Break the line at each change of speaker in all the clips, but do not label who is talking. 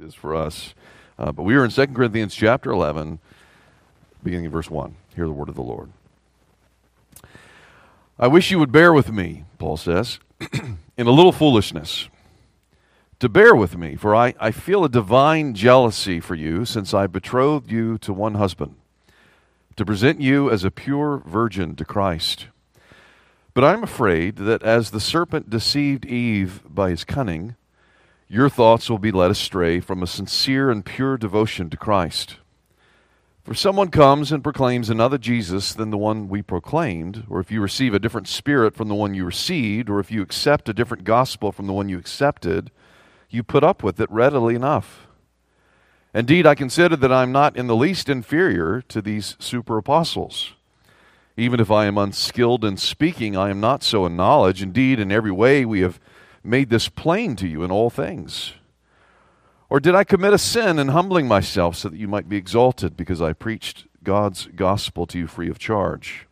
it is for us. Uh, but we are in 2 Corinthians chapter 11, beginning in verse 1. Hear the word of the Lord. I wish you would bear with me, Paul says, in a little foolishness. To bear with me, for I, I feel a divine jealousy for you, since I betrothed you to one husband, to present you as a pure virgin to Christ. But I'm afraid that as the serpent deceived Eve by his cunning, your thoughts will be led astray from a sincere and pure devotion to Christ. For someone comes and proclaims another Jesus than the one we proclaimed, or if you receive a different spirit from the one you received, or if you accept a different gospel from the one you accepted, you put up with it readily enough. Indeed, I consider that I'm not in the least inferior to these super apostles. Even if I am unskilled in speaking, I am not so in knowledge. Indeed, in every way we have made this plain to you in all things. Or did I commit a sin in humbling myself so that you might be exalted because I preached God's gospel to you free of charge?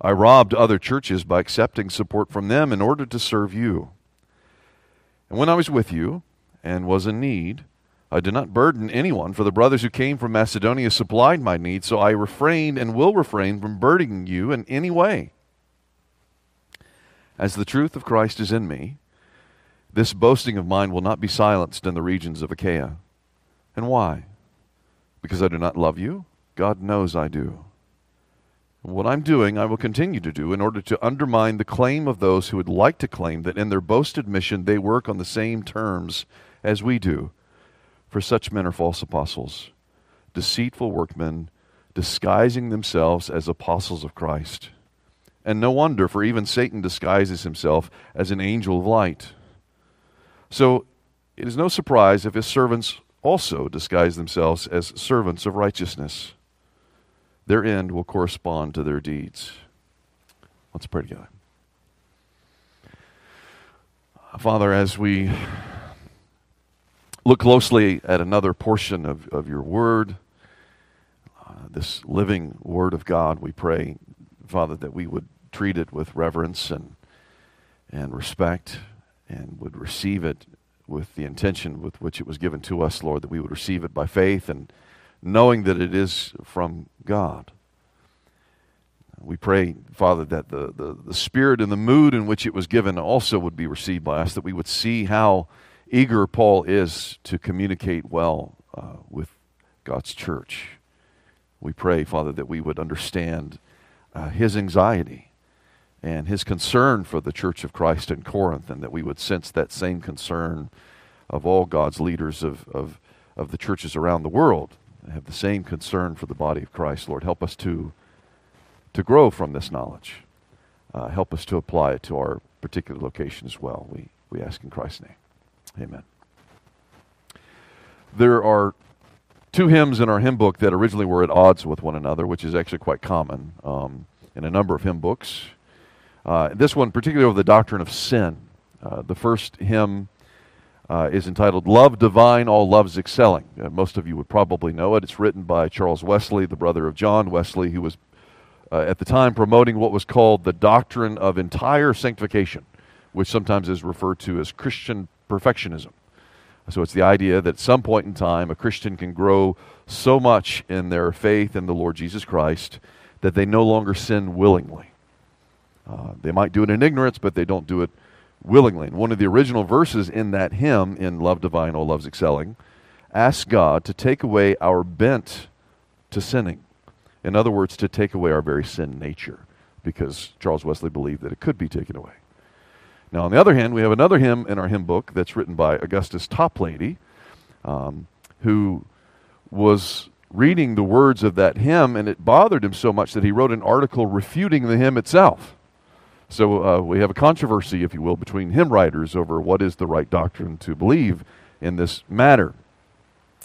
I robbed other churches by accepting support from them in order to serve you. And when I was with you and was in need, I did not burden anyone, for the brothers who came from Macedonia supplied my needs, so I refrained and will refrain from burdening you in any way. As the truth of Christ is in me, this boasting of mine will not be silenced in the regions of Achaia. And why? Because I do not love you? God knows I do. What I'm doing, I will continue to do in order to undermine the claim of those who would like to claim that in their boasted mission they work on the same terms as we do. For such men are false apostles, deceitful workmen, disguising themselves as apostles of Christ. And no wonder, for even Satan disguises himself as an angel of light. So it is no surprise if his servants also disguise themselves as servants of righteousness. Their end will correspond to their deeds. Let's pray together. Father, as we look closely at another portion of, of your word, uh, this living word of God, we pray, Father, that we would treat it with reverence and, and respect and would receive it with the intention with which it was given to us, Lord, that we would receive it by faith and knowing that it is from God. We pray, Father, that the, the, the spirit and the mood in which it was given also would be received by us, that we would see how eager Paul is to communicate well uh, with God's church. We pray, Father, that we would understand uh, his anxiety and his concern for the church of Christ in Corinth, and that we would sense that same concern of all God's leaders of, of, of the churches around the world. Have the same concern for the body of Christ. Lord, help us to, to grow from this knowledge. Uh, help us to apply it to our particular location as well. We, we ask in Christ's name. Amen. There are two hymns in our hymn book that originally were at odds with one another, which is actually quite common um, in a number of hymn books. Uh, this one, particularly over the doctrine of sin. Uh, the first hymn uh, is entitled Love Divine, All Loves Excelling. Uh, most of you would probably know it. It's written by Charles Wesley, the brother of John Wesley, who was uh, at the time promoting what was called the doctrine of entire sanctification, which sometimes is referred to as Christian perfectionism. So it's the idea that at some point in time, a Christian can grow so much in their faith in the Lord Jesus Christ that they no longer sin willingly. Uh, they might do it in ignorance, but they don't do it willingly. And one of the original verses in that hymn, in Love Divine, All Loves Excelling, asks God to take away our bent to sinning. In other words, to take away our very sin nature, because Charles Wesley believed that it could be taken away. Now, on the other hand, we have another hymn in our hymn book that's written by Augustus Toplady, um, who was reading the words of that hymn, and it bothered him so much that he wrote an article refuting the hymn itself. So uh, we have a controversy, if you will, between hymn writers over what is the right doctrine to believe in this matter.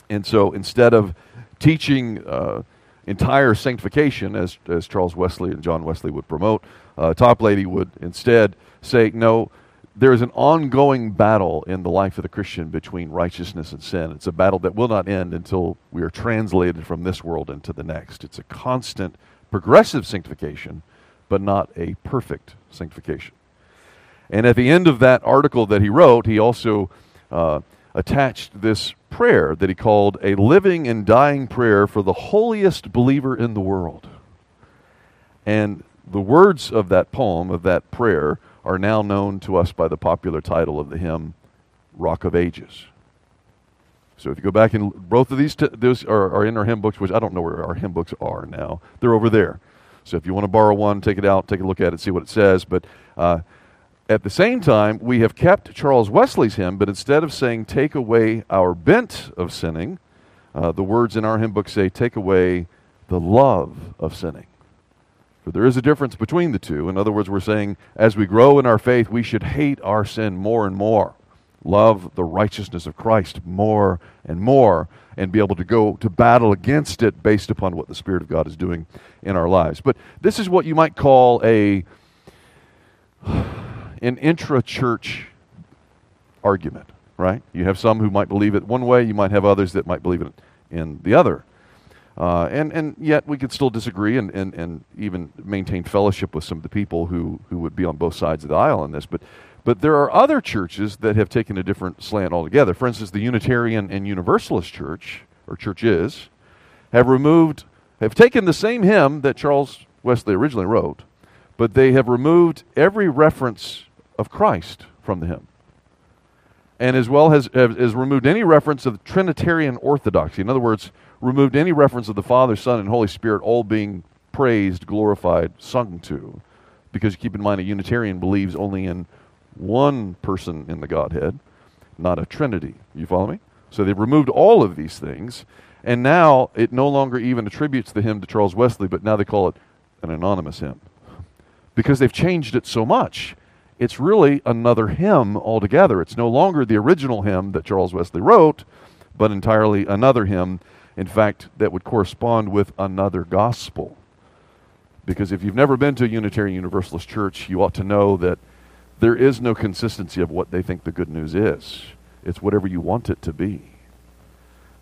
And so instead of teaching uh, entire sanctification, as, as Charles Wesley and John Wesley would promote, uh, Toplady would instead say, no, there is an ongoing battle in the life of the Christian between righteousness and sin. It's a battle that will not end until we are translated from this world into the next. It's a constant progressive sanctification but not a perfect sanctification. And at the end of that article that he wrote, he also uh, attached this prayer that he called a living and dying prayer for the holiest believer in the world. And the words of that poem, of that prayer, are now known to us by the popular title of the hymn, Rock of Ages. So if you go back and both of these, t- those are, are in our hymn books, which I don't know where our hymn books are now. They're over there. So if you want to borrow one, take it out, take a look at it, see what it says. But uh, at the same time, we have kept Charles Wesley's hymn, but instead of saying, take away our bent of sinning, uh, the words in our hymn book say, take away the love of sinning. For there is a difference between the two. In other words, we're saying as we grow in our faith, we should hate our sin more and more, love the righteousness of Christ more and more, and be able to go to battle against it based upon what the Spirit of God is doing in our lives. But this is what you might call a an intra-church argument, right? You have some who might believe it one way, you might have others that might believe it in the other. Uh, and, and yet we could still disagree and, and, and even maintain fellowship with some of the people who, who would be on both sides of the aisle on this. But, but there are other churches that have taken a different slant altogether. For instance, the Unitarian and Universalist Church, or churches, have removed, have taken the same hymn that Charles Wesley originally wrote, but they have removed every reference of Christ from the hymn and as well has, has removed any reference of Trinitarian orthodoxy. In other words, removed any reference of the Father, Son, and Holy Spirit all being praised, glorified, sung to. Because keep in mind, a Unitarian believes only in one person in the Godhead, not a Trinity. You follow me? So they've removed all of these things, and now it no longer even attributes the hymn to Charles Wesley, but now they call it an anonymous hymn. Because they've changed it so much. It's really another hymn altogether. It's no longer the original hymn that Charles Wesley wrote, but entirely another hymn in fact, that would correspond with another gospel. Because if you've never been to a Unitarian Universalist church, you ought to know that there is no consistency of what they think the good news is. It's whatever you want it to be.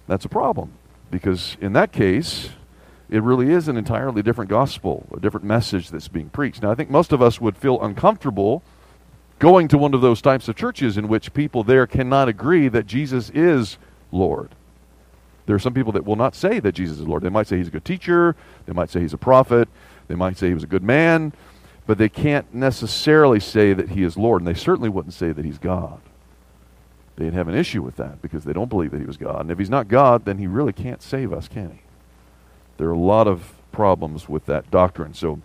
That's a problem. Because in that case, it really is an entirely different gospel, a different message that's being preached. Now, I think most of us would feel uncomfortable going to one of those types of churches in which people there cannot agree that Jesus is Lord. There are some people that will not say that Jesus is Lord. They might say he's a good teacher, they might say he's a prophet, they might say he was a good man, but they can't necessarily say that he is Lord, and they certainly wouldn't say that he's God. They'd have an issue with that because they don't believe that he was God. And if he's not God, then he really can't save us, can he? There are a lot of problems with that doctrine. So,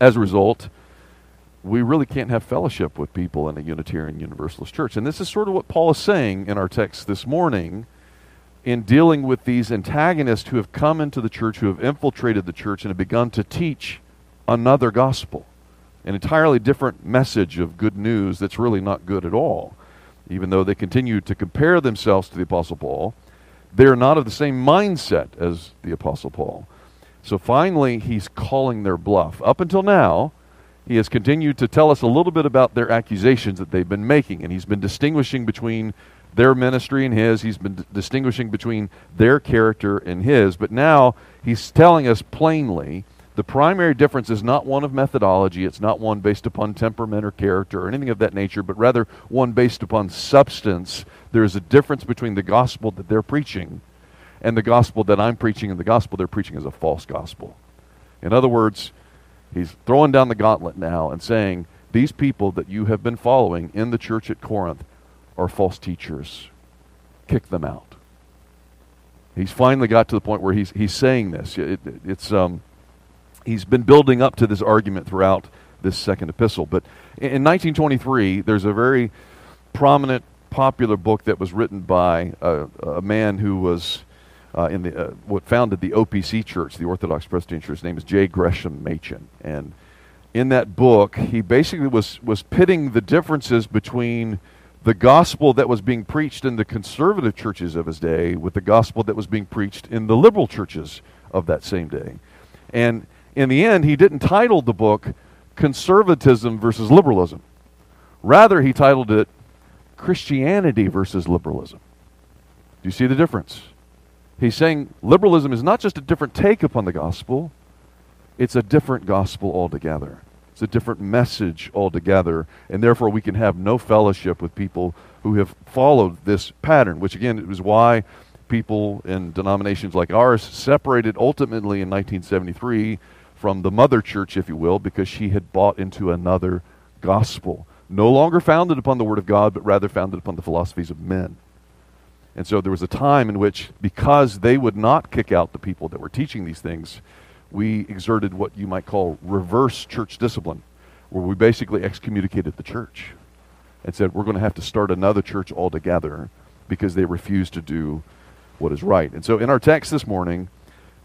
as a result, we really can't have fellowship with people in a Unitarian Universalist church. And this is sort of what Paul is saying in our text this morning in dealing with these antagonists who have come into the church, who have infiltrated the church, and have begun to teach another gospel, an entirely different message of good news that's really not good at all. Even though they continue to compare themselves to the Apostle Paul, they're not of the same mindset as the Apostle Paul. So finally, he's calling their bluff. Up until now, he has continued to tell us a little bit about their accusations that they've been making, and he's been distinguishing between their ministry and his. He's been d- distinguishing between their character and his. But now he's telling us plainly the primary difference is not one of methodology. It's not one based upon temperament or character or anything of that nature, but rather one based upon substance. There is a difference between the gospel that they're preaching and the gospel that I'm preaching, and the gospel they're preaching is a false gospel. In other words, he's throwing down the gauntlet now and saying, These people that you have been following in the church at Corinth are false teachers. Kick them out. He's finally got to the point where he's, he's saying this. It, it, it's, um, he's been building up to this argument throughout this second epistle. But in, in 1923, there's a very prominent, popular book that was written by a, a man who was uh, in the uh, what founded the OPC Church, the Orthodox Presbyterian Church. His name is J. Gresham Machen, and in that book, he basically was was pitting the differences between the gospel that was being preached in the conservative churches of his day with the gospel that was being preached in the liberal churches of that same day. And in the end, he didn't title the book Conservatism versus Liberalism. Rather, he titled it Christianity versus Liberalism. Do you see the difference? He's saying liberalism is not just a different take upon the gospel, it's a different gospel altogether. It's a different message altogether, and therefore we can have no fellowship with people who have followed this pattern, which again is why people in denominations like ours separated ultimately in 1973 from the mother church, if you will, because she had bought into another gospel, no longer founded upon the Word of God, but rather founded upon the philosophies of men. And so there was a time in which, because they would not kick out the people that were teaching these things, we exerted what you might call reverse church discipline, where we basically excommunicated the church and said, we're going to have to start another church altogether because they refused to do what is right. And so in our text this morning,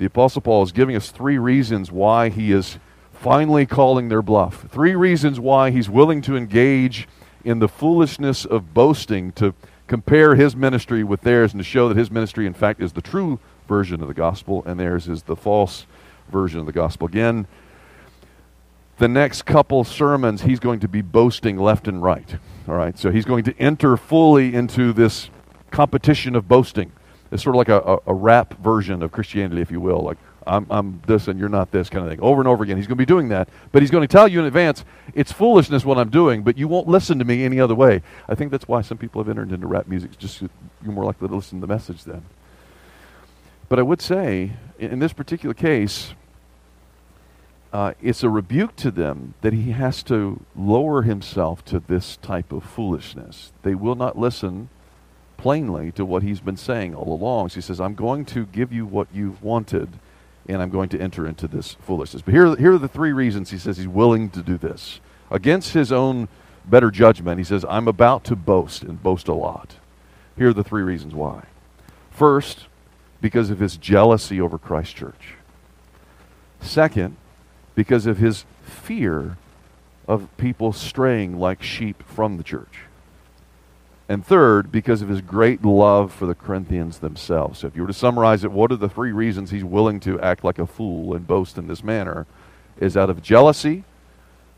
the Apostle Paul is giving us three reasons why he is finally calling their bluff. Three reasons why he's willing to engage in the foolishness of boasting to compare his ministry with theirs and to show that his ministry, in fact, is the true version of the gospel and theirs is the false version of the gospel. Again, the next couple sermons, he's going to be boasting left and right. All right, so he's going to enter fully into this competition of boasting. It's sort of like a, a, rap version of Christianity, if you will. Like, I'm, I'm this and you're not this kind of thing. Over and over again. He's going to be doing that. But he's going to tell you in advance, it's foolishness what I'm doing, but you won't listen to me any other way. I think that's why some people have entered into rap music. Just you're more likely to listen to the message then. But I would say, in, in this particular case, uh, it's a rebuke to them that he has to lower himself to this type of foolishness. They will not listen plainly to what he's been saying all along. So he says, I'm going to give you what you've wanted, and I'm going to enter into this foolishness. But here, here are the three reasons he says he's willing to do this. Against his own better judgment, he says, I'm about to boast and boast a lot. Here are the three reasons why. First, because of his jealousy over Christ Church. Second, because of his fear of people straying like sheep from the church. And third, because of his great love for the Corinthians themselves. So if you were to summarize it, what are the three reasons he's willing to act like a fool and boast in this manner? Is out of jealousy,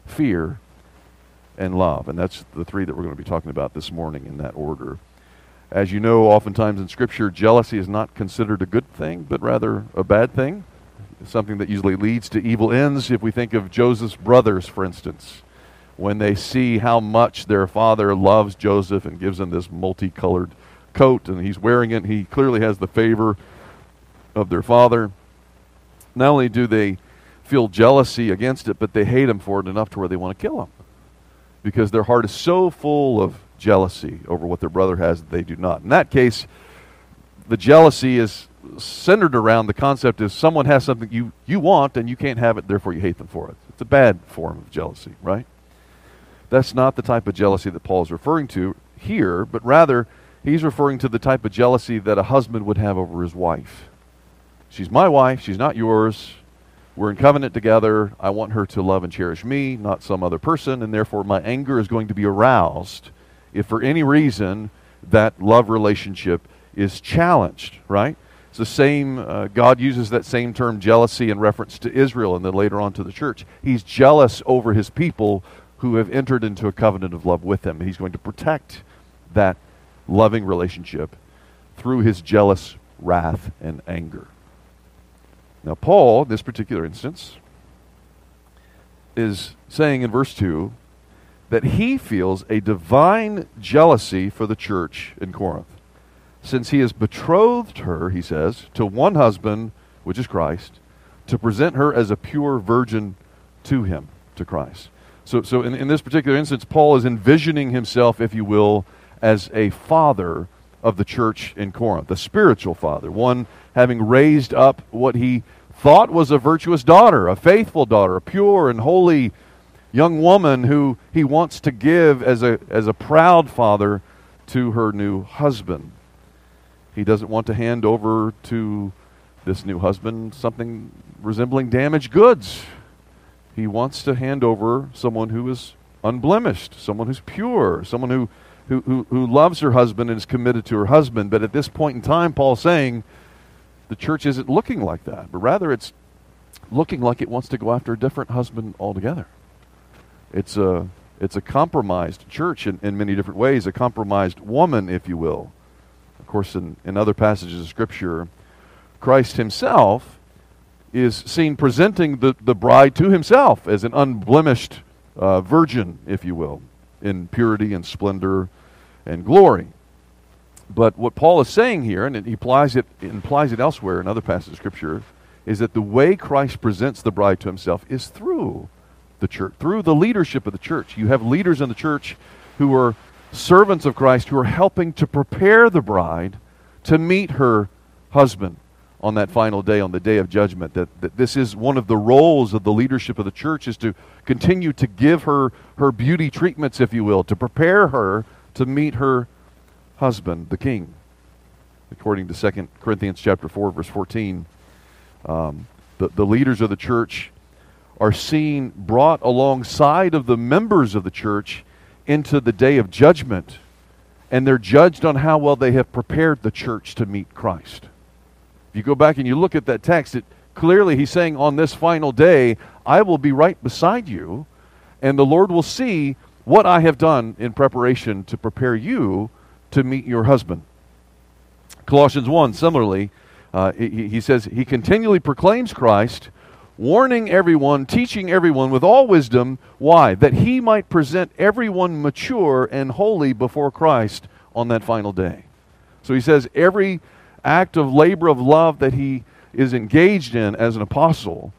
fear, and love. And that's the three that we're going to be talking about this morning in that order. As you know, oftentimes in Scripture, jealousy is not considered a good thing, but rather a bad thing something that usually leads to evil ends. If we think of Joseph's brothers, for instance, when they see how much their father loves Joseph and gives him this multicolored coat, and he's wearing it, he clearly has the favor of their father. Not only do they feel jealousy against it, but they hate him for it enough to where they want to kill him. Because their heart is so full of jealousy over what their brother has that they do not. In that case, the jealousy is centered around the concept is someone has something you, you want and you can't have it, therefore you hate them for it. It's a bad form of jealousy, right? That's not the type of jealousy that Paul is referring to here, but rather he's referring to the type of jealousy that a husband would have over his wife. She's my wife, she's not yours. We're in covenant together. I want her to love and cherish me, not some other person, and therefore my anger is going to be aroused if for any reason that love relationship is challenged, right? It's the same, uh, God uses that same term jealousy in reference to Israel and then later on to the church. He's jealous over his people who have entered into a covenant of love with him. He's going to protect that loving relationship through his jealous wrath and anger. Now, Paul, in this particular instance, is saying in verse 2 that he feels a divine jealousy for the church in Corinth since he has betrothed her, he says, to one husband, which is Christ, to present her as a pure virgin to him, to Christ. So, so in, in this particular instance, Paul is envisioning himself, if you will, as a father of the church in Corinth, a spiritual father, one having raised up what he thought was a virtuous daughter, a faithful daughter, a pure and holy young woman who he wants to give as a, as a proud father to her new husband. He doesn't want to hand over to this new husband something resembling damaged goods. He wants to hand over someone who is unblemished, someone who's pure, someone who, who, who, who loves her husband and is committed to her husband. But at this point in time, Paul's saying the church isn't looking like that, but rather it's looking like it wants to go after a different husband altogether. It's a, it's a compromised church in, in many different ways, a compromised woman, if you will. Of course, in, in other passages of Scripture, Christ himself is seen presenting the, the bride to himself as an unblemished uh, virgin, if you will, in purity and splendor and glory. But what Paul is saying here, and he applies it, implies it elsewhere in other passages of Scripture, is that the way Christ presents the bride to himself is through the church, through the leadership of the church. You have leaders in the church who are servants of Christ who are helping to prepare the bride to meet her husband on that final day, on the day of judgment. That, that this is one of the roles of the leadership of the church is to continue to give her her beauty treatments, if you will, to prepare her to meet her husband, the king. According to 2 Corinthians chapter 4, verse 14, um, the, the leaders of the church are seen brought alongside of the members of the church into the day of judgment, and they're judged on how well they have prepared the church to meet Christ. If you go back and you look at that text, it clearly he's saying on this final day, I will be right beside you, and the Lord will see what I have done in preparation to prepare you to meet your husband. Colossians 1, similarly, uh, he, he says, He continually proclaims Christ, warning everyone, teaching everyone with all wisdom. Why? That he might present everyone mature and holy before Christ on that final day. So he says, every act of labor of love that he is engaged in as an apostle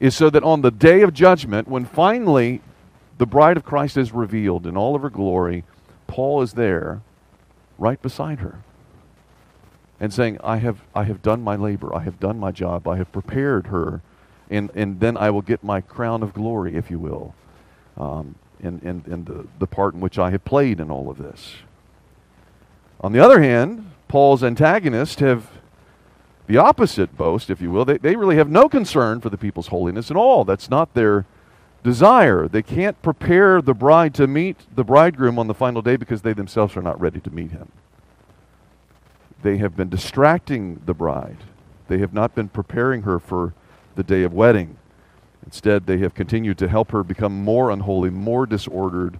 is so that on the day of judgment, when finally the bride of Christ is revealed in all of her glory, Paul is there right beside her and saying, I have, I have done my labor, I have done my job, I have prepared her, and, and then I will get my crown of glory, if you will, um, in, in, in the, the part in which I have played in all of this. On the other hand, Paul's antagonists have the opposite boast, if you will. They, they really have no concern for the people's holiness at all. That's not their desire. They can't prepare the bride to meet the bridegroom on the final day because they themselves are not ready to meet him. They have been distracting the bride. They have not been preparing her for the day of wedding. Instead, they have continued to help her become more unholy, more disordered,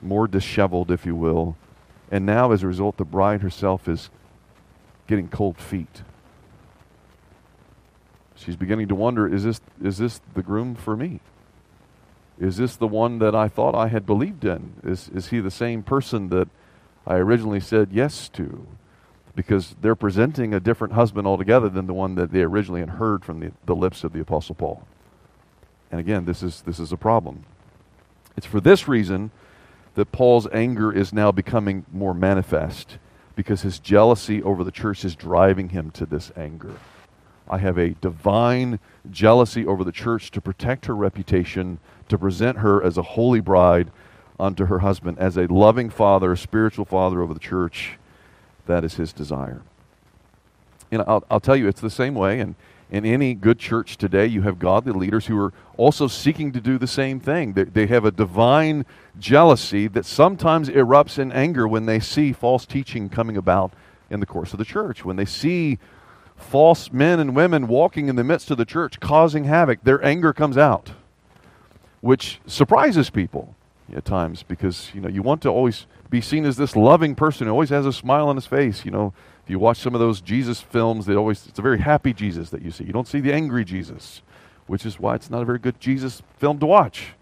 more disheveled, if you will. And now, as a result, the bride herself is getting cold feet. She's beginning to wonder is this, is this the groom for me? Is this the one that I thought I had believed in? Is, is he the same person that I originally said yes to? Because they're presenting a different husband altogether than the one that they originally had heard from the, the lips of the Apostle Paul. And again, this is, this is a problem. It's for this reason that Paul's anger is now becoming more manifest because his jealousy over the church is driving him to this anger. I have a divine jealousy over the church to protect her reputation, to present her as a holy bride unto her husband, as a loving father, a spiritual father over the church. That is his desire. And I'll, I'll tell you, it's the same way. And in any good church today, you have godly leaders who are also seeking to do the same thing. They, have a divine jealousy that sometimes erupts in anger when they see false teaching coming about in the course of the church, when they see false men and women walking in the midst of the church causing havoc, their anger comes out, which surprises people at times because you know you want to always be seen as this loving person who always has a smile on his face. You know, if you watch some of those Jesus films, they always it's a very happy Jesus that you see. You don't see the angry Jesus, which is why it's not a very good Jesus film to watch.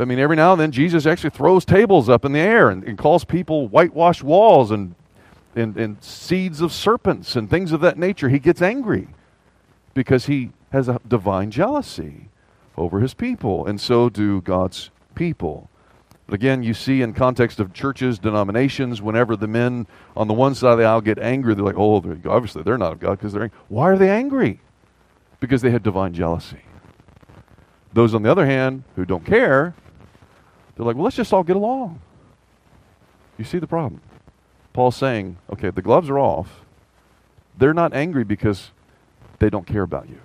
I mean, every now and then Jesus actually throws tables up in the air and, and calls people whitewashed walls and and, and seeds of serpents and things of that nature. He gets angry because he has a divine jealousy over his people, and so do God's people. But again, you see in context of churches, denominations, whenever the men on the one side of the aisle get angry, they're like, oh, they're, obviously they're not of God because they're angry. Why are they angry? Because they had divine jealousy. Those, on the other hand, who don't care, they're like, well, let's just all get along. You see the problem. Paul's saying, okay, the gloves are off. They're not angry because they don't care about you.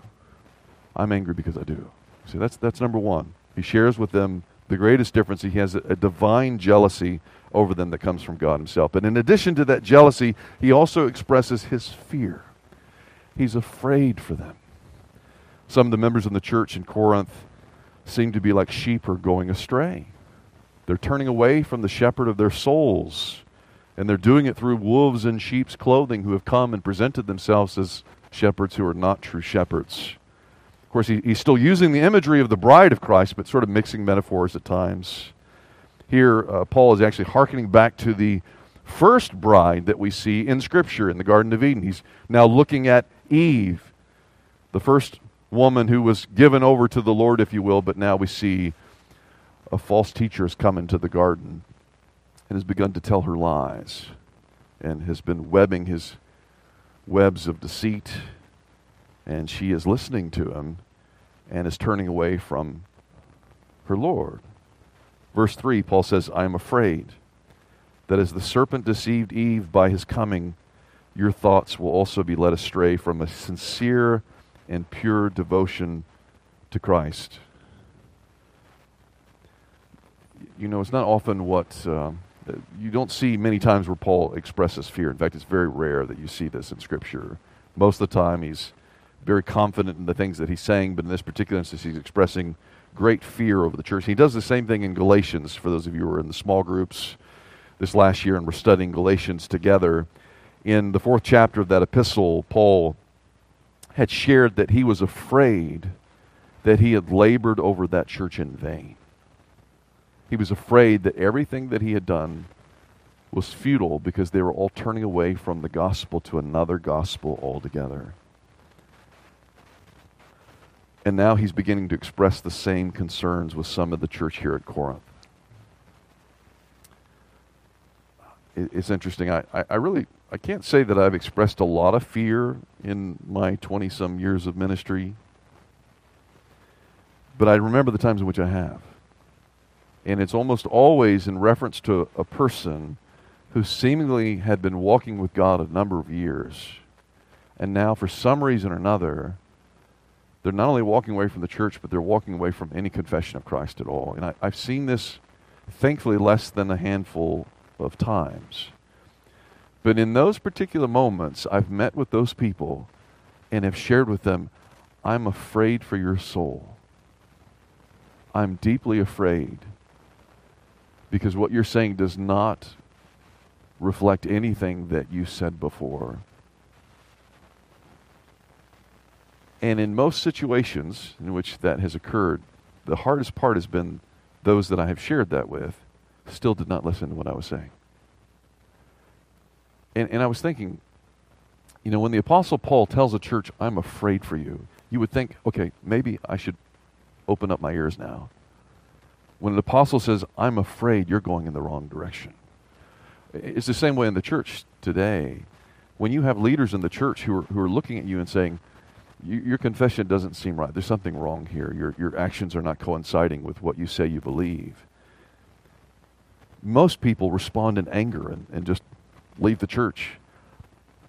I'm angry because I do. See, that's, that's number one. He shares with them the greatest difference. He has a, divine jealousy over them that comes from God Himself. But in addition to that jealousy, he also expresses his fear. He's afraid for them. Some of the members in the church in Corinth seem to be like sheep who are going astray. They're turning away from the shepherd of their souls and they're doing it through wolves in sheep's clothing who have come and presented themselves as shepherds who are not true shepherds. Course, he, he's still using the imagery of the bride of Christ, but sort of mixing metaphors at times. Here, uh, Paul is actually hearkening back to the first bride that we see in Scripture in the Garden of Eden. He's now looking at Eve, the first woman who was given over to the Lord, if you will, but now we see a false teacher has come into the garden and has begun to tell her lies and has been webbing his webs of deceit. And she is listening to him and is turning away from her Lord. Verse 3, Paul says, I am afraid that as the serpent deceived Eve by his coming, your thoughts will also be led astray from a sincere and pure devotion to Christ. You know, it's not often what uh, you don't see many times where Paul expresses fear. In fact, it's very rare that you see this in Scripture. Most of the time, he's very confident in the things that he's saying, but in this particular instance, he's expressing great fear over the church. He does the same thing in Galatians, for those of you who are in the small groups this last year and we're studying Galatians together. In the fourth chapter of that epistle, Paul had shared that he was afraid that he had labored over that church in vain. He was afraid that everything that he had done was futile because they were all turning away from the gospel to another gospel altogether. And now he's beginning to express the same concerns with some of the church here at Corinth. It's interesting. I, I, really I can't say that I've expressed a lot of fear in my 20 some years of ministry, but I remember the times in which I have. And it's almost always in reference to a person who seemingly had been walking with God a number of years, and now for some reason or another, they're not only walking away from the church, but they're walking away from any confession of Christ at all. And I, have seen this, thankfully, less than a handful of times. But in those particular moments, I've met with those people and have shared with them, I'm afraid for your soul. I'm deeply afraid because what you're saying does not reflect anything that you said before. And in most situations in which that has occurred, the hardest part has been those that I have shared that with still did not listen to what I was saying. And, and I was thinking, you know, when the Apostle Paul tells a church, I'm afraid for you, you would think, okay, maybe I should open up my ears now. When an apostle says, I'm afraid you're going in the wrong direction, it's the same way in the church today. When you have leaders in the church who are, who are looking at you and saying, your confession doesn't seem right. There's something wrong here. Your, your actions are not coinciding with what you say you believe. Most people respond in anger and, and just leave the church.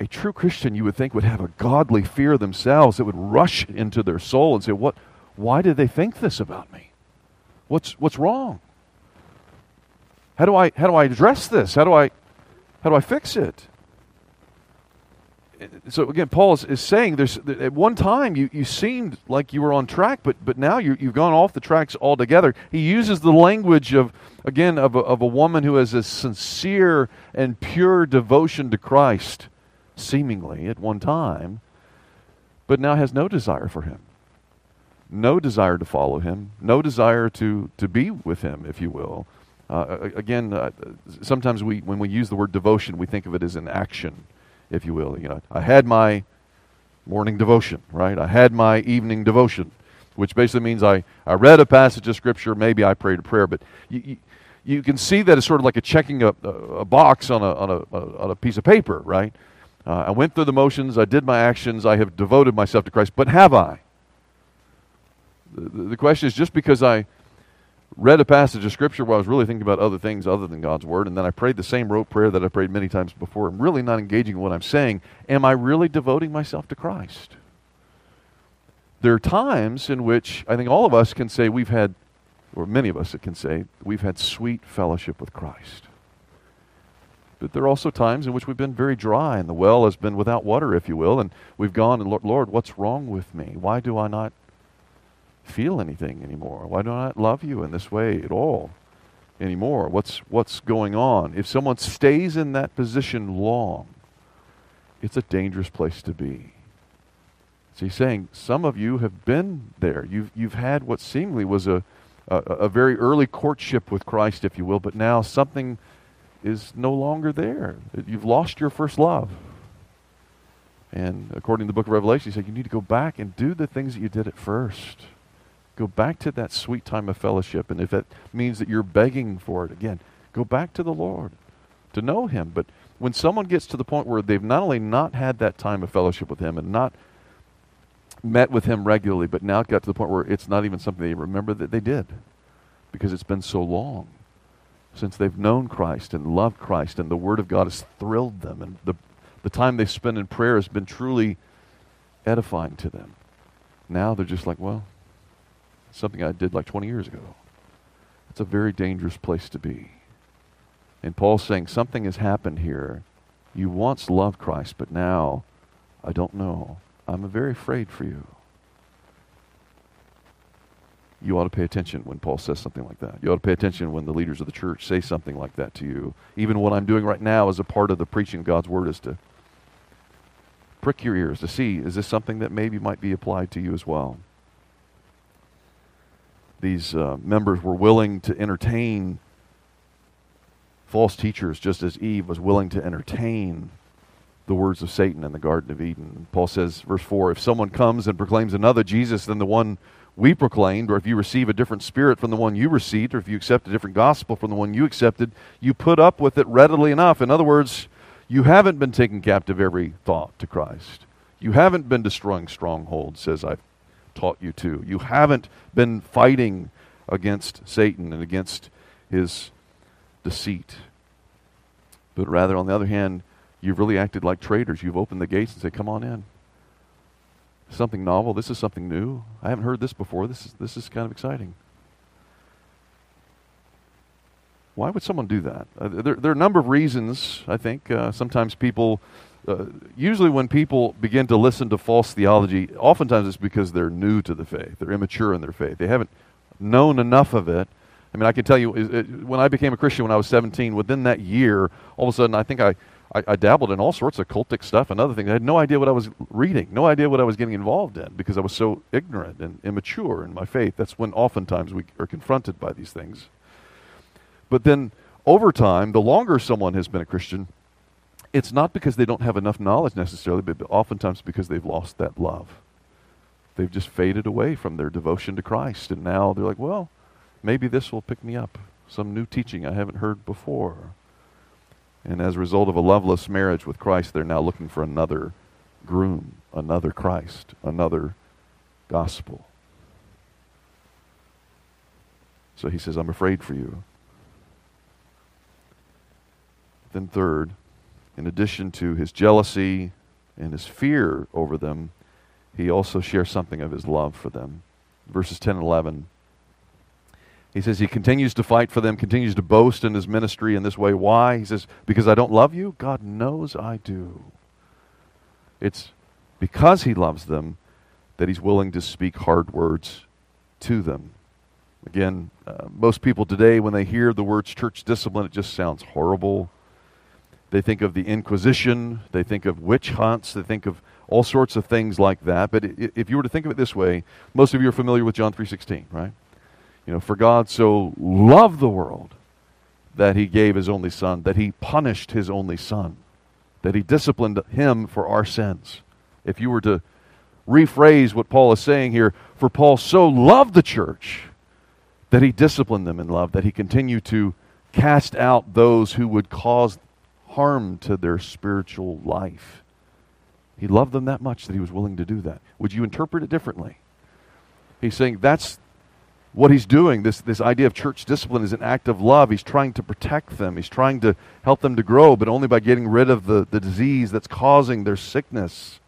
A true Christian, you would think, would have a godly fear themselves that would rush into their soul and say, what, Why did they think this about me? What's, what's wrong? How do, I, how do I address this? How do I, how do I fix it? So again, Paul is, is, saying there's at one time you, you seemed like you were on track, but but now you, you've gone off the tracks altogether. He uses the language of again of a, of a woman who has a sincere and pure devotion to Christ, seemingly at one time, but now has no desire for him, no desire to follow him, no desire to to be with him, if you will. Uh, again, uh, sometimes we when we use the word devotion, we think of it as an action if you will. You know, I had my morning devotion, right? I had my evening devotion, which basically means I, I read a passage of Scripture, maybe I prayed a prayer, but you, you, you can see that it's sort of like a checking a, a box on a, on, a, on a piece of paper, right? Uh, I went through the motions, I did my actions, I have devoted myself to Christ, but have I? The, the question is just because I read a passage of scripture where I was really thinking about other things other than God's word, and then I prayed the same rote prayer that I prayed many times before. I'm really not engaging in what I'm saying. Am I really devoting myself to Christ? There are times in which I think all of us can say we've had, or many of us that can say, we've had sweet fellowship with Christ. But there are also times in which we've been very dry and the well has been without water, if you will, and we've gone and, Lord, what's wrong with me? Why do I not feel anything anymore? Why do I not love you in this way at all anymore? What's, what's going on? If someone stays in that position long, it's a dangerous place to be. So he's saying some of you have been there. You've, you've had what seemingly was a, a, a very early courtship with Christ, if you will, but now something is no longer there. You've lost your first love. And according to the book of Revelation, he said you need to go back and do the things that you did at first. Go back to that sweet time of fellowship. And if it means that you're begging for it, again, go back to the Lord to know Him. But when someone gets to the point where they've not only not had that time of fellowship with Him and not met with Him regularly, but now got to the point where it's not even something they remember that they did because it's been so long since they've known Christ and loved Christ and the Word of God has thrilled them and the, the time they've spent in prayer has been truly edifying to them. Now they're just like, well, something I did like 20 years ago. It's a very dangerous place to be. And Paul's saying something has happened here. You once loved Christ, but now I don't know. I'm very afraid for you. You ought to pay attention when Paul says something like that. You ought to pay attention when the leaders of the church say something like that to you. Even what I'm doing right now as a part of the preaching of God's word is to prick your ears to see is this something that maybe might be applied to you as well these uh, members were willing to entertain false teachers just as Eve was willing to entertain the words of Satan in the Garden of Eden. Paul says, verse 4 If someone comes and proclaims another Jesus than the one we proclaimed, or if you receive a different spirit from the one you received, or if you accept a different gospel from the one you accepted, you put up with it readily enough. In other words, you haven't been taking captive every thought to Christ. You haven't been destroying strongholds, says I've taught you to. You haven't been fighting against Satan and against his deceit. But rather, on the other hand, you've really acted like traitors. You've opened the gates and said, Come on in. Something novel. This is something new. I haven't heard this before. This is, this is kind of exciting. Why would someone do that? Uh, there, there, are a number of reasons, I think. Uh, sometimes people uh, usually when people begin to listen to false theology, oftentimes it's because they're new to the faith. They're immature in their faith. They haven't known enough of it. I mean, I can tell you, it, it, when I became a Christian when I was 17, within that year, all of a sudden, I think I, I, I, dabbled in all sorts of cultic stuff and other things. I had no idea what I was reading, no idea what I was getting involved in because I was so ignorant and immature in my faith. That's when oftentimes we are confronted by these things. But then, over time, the longer someone has been a Christian, it's not because they don't have enough knowledge necessarily, but oftentimes because they've lost that love. They've just faded away from their devotion to Christ. And now they're like, well, maybe this will pick me up. Some new teaching I haven't heard before. And as a result of a loveless marriage with Christ, they're now looking for another groom, another Christ, another gospel. So he says, I'm afraid for you. Then, third, in addition to his jealousy and his fear over them, he also shares something of his love for them. Verses 10 and 11. He says he continues to fight for them, continues to boast in his ministry in this way. Why? He says, Because I don't love you? God knows I do. It's because he loves them that he's willing to speak hard words to them. Again, uh, most people today, when they hear the words church discipline, it just sounds horrible. They think of the Inquisition, they think of witch hunts, they think of all sorts of things like that. But if you were to think of it this way, most of you are familiar with John 3:16, right? You know, for God so loved the world that he gave his only son, that he punished his only son, that he disciplined him for our sins. If you were to rephrase what Paul is saying here, for Paul so loved the church that he disciplined them in love, that he continued to cast out those who would cause harm to their spiritual life. He loved them that much that he was willing to do that. Would you interpret it differently? He's saying that's what he's doing. This, this idea of church discipline is an act of love. He's trying to protect them, he's trying to help them to grow, but only by getting rid of the, the disease that's causing their sickness.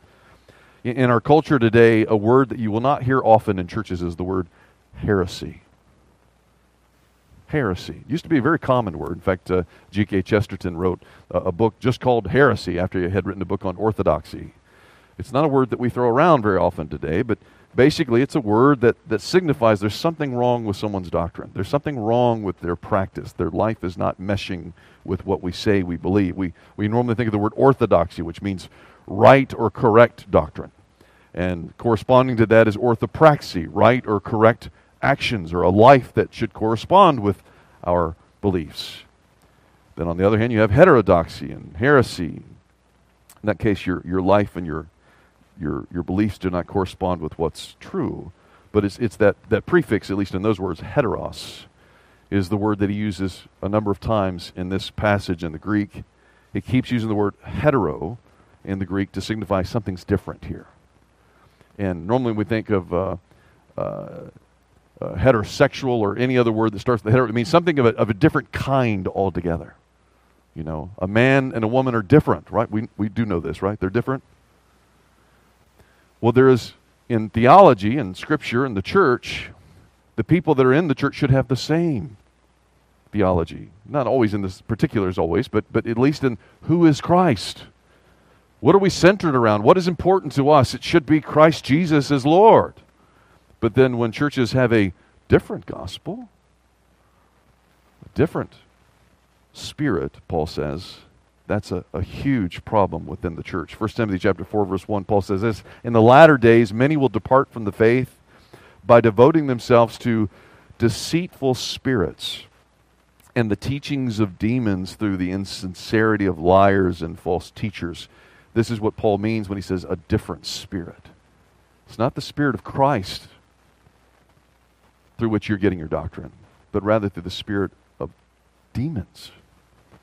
In, in our culture today, a word that you will not hear often in churches is the word heresy heresy. It used to be a very common word. In fact, uh, G.K. Chesterton wrote a, a book just called Heresy after he had written a book on orthodoxy. It's not a word that we throw around very often today, but basically it's a word that, that signifies there's something wrong with someone's doctrine. There's something wrong with their practice. Their life is not meshing with what we say we believe. We, we normally think of the word orthodoxy, which means right or correct doctrine. And corresponding to that is orthopraxy, right or correct actions, or a life that should correspond with our beliefs. Then on the other hand, you have heterodoxy and heresy. In that case, your, your life and your, your, your beliefs do not correspond with what's true. But it's, it's that, that prefix, at least in those words, heteros, is the word that he uses a number of times in this passage in the Greek. He keeps using the word hetero in the Greek to signify something's different here. And normally we think of uh, uh, uh, heterosexual or any other word that starts with hetero. It means something of a, of a different kind altogether. You know, a man and a woman are different, right? We, we do know this, right? They're different. Well, there is in theology and scripture and the church, the people that are in the church should have the same theology. Not always in the particulars, always, but, but at least in who is Christ. What are we centered around? What is important to us? It should be Christ Jesus as Lord. But then when churches have a different gospel, a different spirit, Paul says, that's a, a huge problem within the church. 1 Timothy chapter 4, verse 1, Paul says this In the latter days many will depart from the faith by devoting themselves to deceitful spirits and the teachings of demons through the insincerity of liars and false teachers. This is what Paul means when he says a different spirit. It's not the spirit of Christ through which you're getting your doctrine, but rather through the spirit of demons.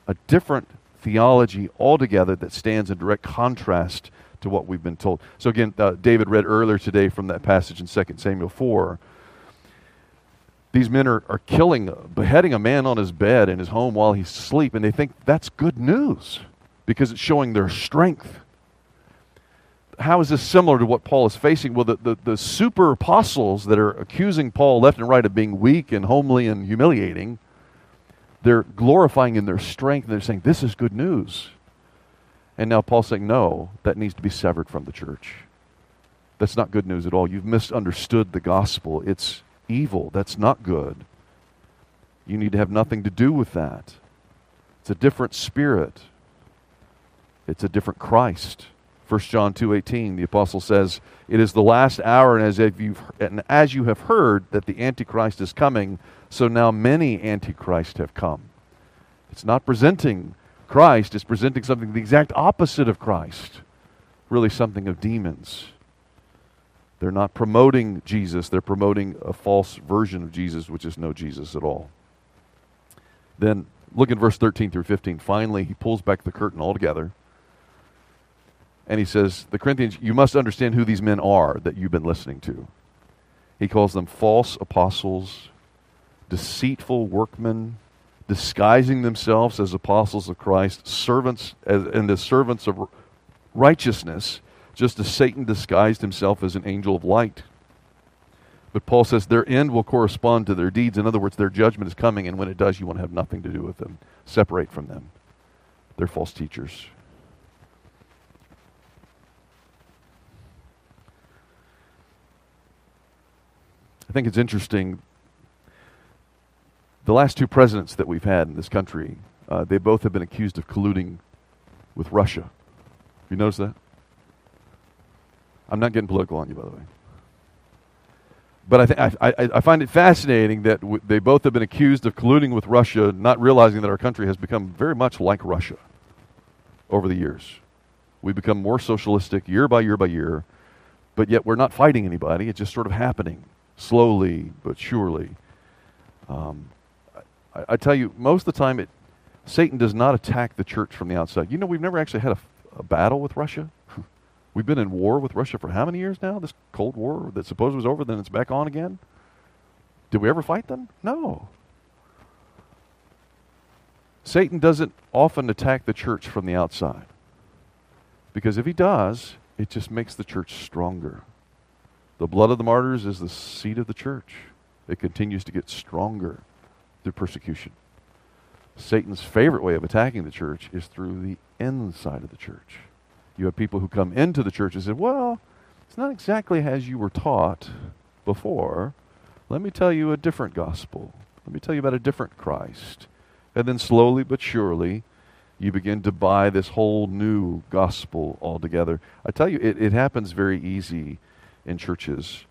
A different theology altogether that stands in direct contrast to what we've been told. So, again, uh, David read earlier today from that passage in 2 Samuel 4. These men are, are killing, beheading a man on his bed in his home while he's asleep, and they think that's good news because it's showing their strength. How is this similar to what Paul is facing? Well, the, the, the super apostles that are accusing Paul left and right of being weak and homely and humiliating, they're glorifying in their strength, and they're saying, This is good news. And now Paul's saying, No, that needs to be severed from the church. That's not good news at all. You've misunderstood the gospel. It's evil. That's not good. You need to have nothing to do with that. It's a different spirit. It's a different Christ. 1 John 2:18 the apostle says, "It is the last hour and as if you've and as you have heard that the antichrist is coming, so now many antichrists have come." It's not presenting Christ, it's presenting something the exact opposite of Christ. Really something of demons. They're not promoting Jesus, they're promoting a false version of Jesus which is no Jesus at all. Then look at verse 13 through 15. Finally, he pulls back the curtain altogether and he says, The Corinthians, you must understand who these men are that you've been listening to. He calls them false apostles, deceitful workmen, disguising themselves as apostles of Christ, servants as, and the servants of righteousness, just as Satan disguised himself as an angel of light. But Paul says their end will correspond to their deeds. In other words, their judgment is coming, and when it does, you want to have nothing to do with them. Separate from them. They're false teachers. I think it's interesting. The last two presidents that we've had in this country, uh, they both have been accused of colluding with Russia. You notice that? I'm not getting political on you, by the way. But I, th- I, I, I find it fascinating that w- they both have been accused of colluding with Russia, not realizing that our country has become very much like Russia over the years. We've become more socialistic year by year by year, but yet we're not fighting anybody. It's just sort of happening slowly but surely. Um, I, I, tell you, most of the time, it, Satan does not attack the church from the outside. You know, we've never actually had a, a battle with Russia. we've been in war with Russia for how many years now? This Cold War that supposedly was over, then it's back on again. Did we ever fight them? No. Satan doesn't often attack the church from the outside. Because if he does, it just makes the church stronger. The blood of the martyrs is the seed of the church. It continues to get stronger through persecution. Satan's favorite way of attacking the church is through the inside of the church. You have people who come into the church and say, Well, it's not exactly as you were taught before. Let me tell you a different gospel. Let me tell you about a different Christ. And then slowly but surely, you begin to buy this whole new gospel altogether. I tell you, it, it happens very easy in churches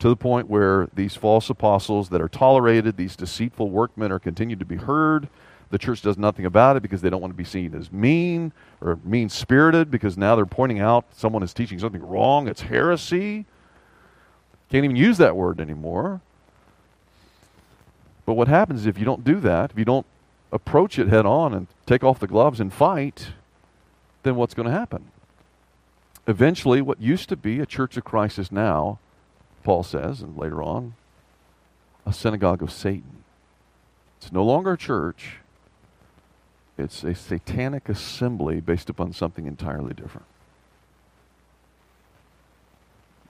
to the point where these false apostles that are tolerated, these deceitful workmen are continued to be heard. The church does nothing about it because they don't want to be seen as mean or mean spirited because now they're pointing out someone is teaching something wrong. It's heresy. Can't even use that word anymore. But what happens if you don't do that, if you don't approach it head on and take off the gloves and fight, then what's going to happen? Eventually, what used to be a church of Christ is now, Paul says, and later on, a synagogue of Satan. It's no longer a church, it's a satanic assembly based upon something entirely different.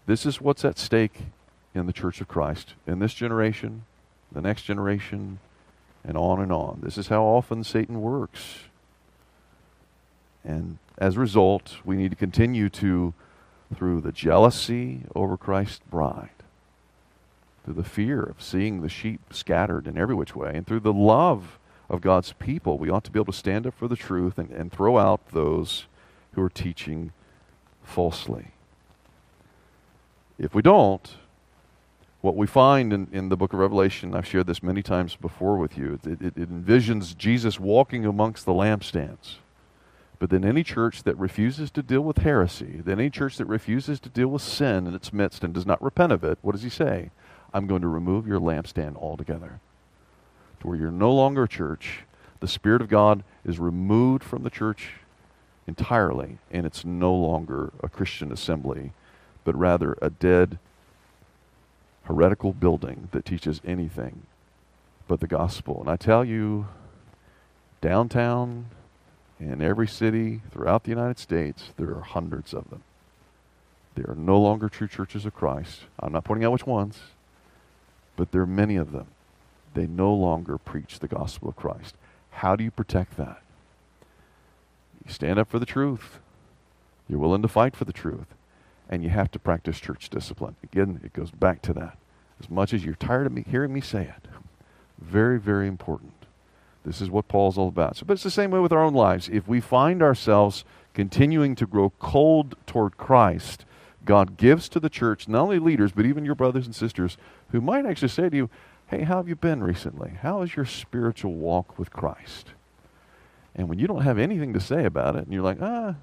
This is what's at stake in the church of Christ in this generation, the next generation, and on and on. This is how often Satan works. And as a result, we need to continue to, through the jealousy over Christ's bride, through the fear of seeing the sheep scattered in every which way, and through the love of God's people, we ought to be able to stand up for the truth and, and throw out those who are teaching falsely. If we don't, what we find in, in the book of Revelation, I've shared this many times before with you, it, it, it envisions Jesus walking amongst the lampstands. But then any church that refuses to deal with heresy, then any church that refuses to deal with sin in its midst and does not repent of it, what does he say? I'm going to remove your lampstand altogether. To where you're no longer a church, the Spirit of God is removed from the church entirely, and it's no longer a Christian assembly, but rather a dead heretical building that teaches anything but the gospel. And I tell you, downtown, in every city throughout the United States, there are hundreds of them. They are no longer true churches of Christ. I'm not pointing out which ones, but there are many of them. They no longer preach the gospel of Christ. How do you protect that? You stand up for the truth. You're willing to fight for the truth. And you have to practice church discipline. Again, it goes back to that as much as you're tired of me hearing me say it. Very, very important. This is what Paul's all about. So, but it's the same way with our own lives. If we find ourselves continuing to grow cold toward Christ, God gives to the church not only leaders, but even your brothers and sisters who might actually say to you, Hey, how have you been recently? How is your spiritual walk with Christ? And when you don't have anything to say about it, and you're like, ah,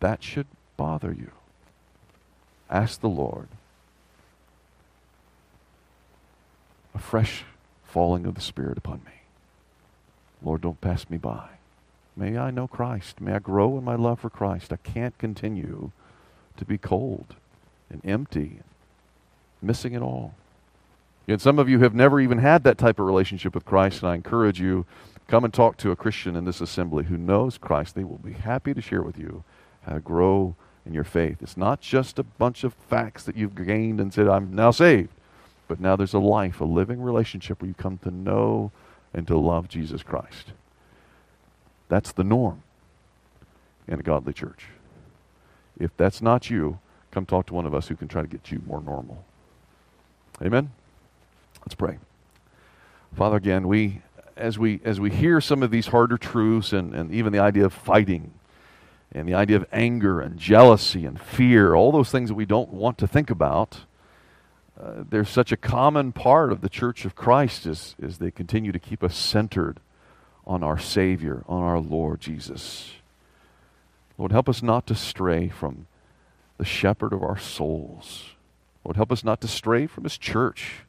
that should bother you. Ask the Lord a fresh falling of the Spirit upon me. Lord, don't pass me by. May I know Christ. May I grow in my love for Christ. I can't continue to be cold and empty, missing it all. And some of you have never even had that type of relationship with Christ, and I encourage you, come and talk to a Christian in this assembly who knows Christ. They will be happy to share with you how to grow in your faith. It's not just a bunch of facts that you've gained and said, I'm now saved. But now there's a life, a living relationship where you come to know and to love Jesus Christ. That's the norm in a godly church. If that's not you, come talk to one of us who can try to get you more normal. Amen. Let's pray. Father, again, we as we as we hear some of these harder truths and, and even the idea of fighting and the idea of anger and jealousy and fear, all those things that we don't want to think about, uh, they're such a common part of the church of Christ as, as they continue to keep us centered on our Savior, on our Lord Jesus. Lord, help us not to stray from the shepherd of our souls. Lord, help us not to stray from his church.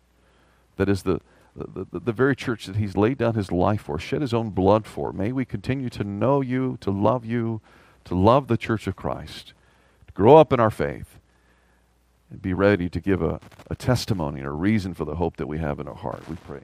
That is the, the, the, the, very church that he's laid down his life for, shed his own blood for. May we continue to know you, to love you, to love the church of Christ, to grow up in our faith, be ready to give a, a testimony and a reason for the hope that we have in our heart. We pray.